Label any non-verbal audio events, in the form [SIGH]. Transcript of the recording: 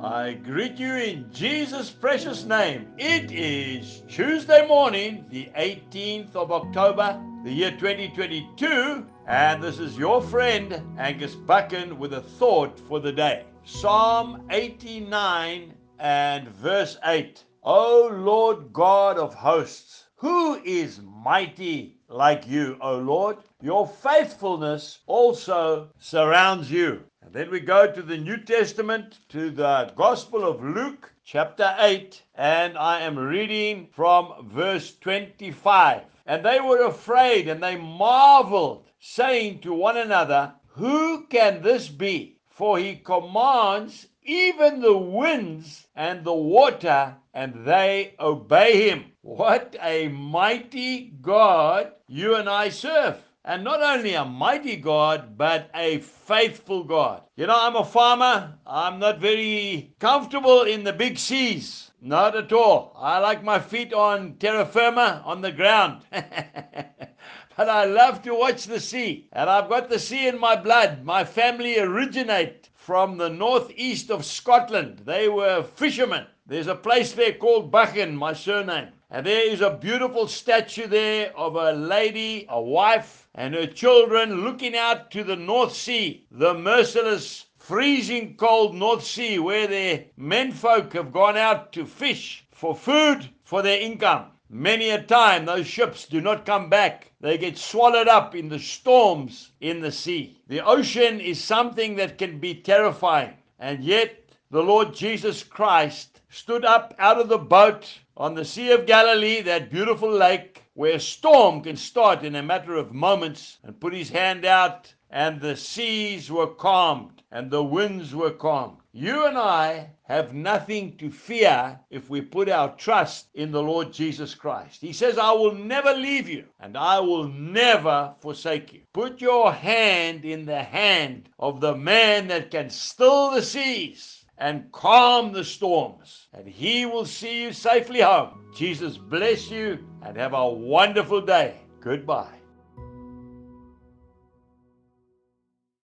I greet you in Jesus' precious name. It is Tuesday morning, the 18th of October, the year 2022, and this is your friend Angus Buchan with a thought for the day. Psalm 89 and verse 8. O Lord God of hosts, who is mighty like you, O Lord? Your faithfulness also surrounds you. And then we go to the New Testament, to the Gospel of Luke, chapter 8, and I am reading from verse 25. And they were afraid and they marveled, saying to one another, Who can this be? For he commands even the winds and the water, and they obey him. What a mighty God you and I serve. And not only a mighty God, but a faithful God. You know, I'm a farmer. I'm not very comfortable in the big seas. Not at all. I like my feet on terra firma, on the ground. [LAUGHS] but I love to watch the sea. And I've got the sea in my blood. My family originate from the northeast of Scotland. They were fishermen. There's a place there called Buchan, my surname. And there is a beautiful statue there of a lady, a wife, and her children looking out to the North Sea, the merciless, freezing cold North Sea, where their menfolk have gone out to fish for food, for their income. Many a time those ships do not come back. They get swallowed up in the storms in the sea. The ocean is something that can be terrifying. And yet, the Lord Jesus Christ stood up out of the boat on the Sea of Galilee, that beautiful lake where a storm can start in a matter of moments, and put his hand out, and the seas were calmed and the winds were calmed. You and I have nothing to fear if we put our trust in the Lord Jesus Christ. He says, I will never leave you and I will never forsake you. Put your hand in the hand of the man that can still the seas and calm the storms, and he will see you safely home. Jesus bless you and have a wonderful day. Goodbye.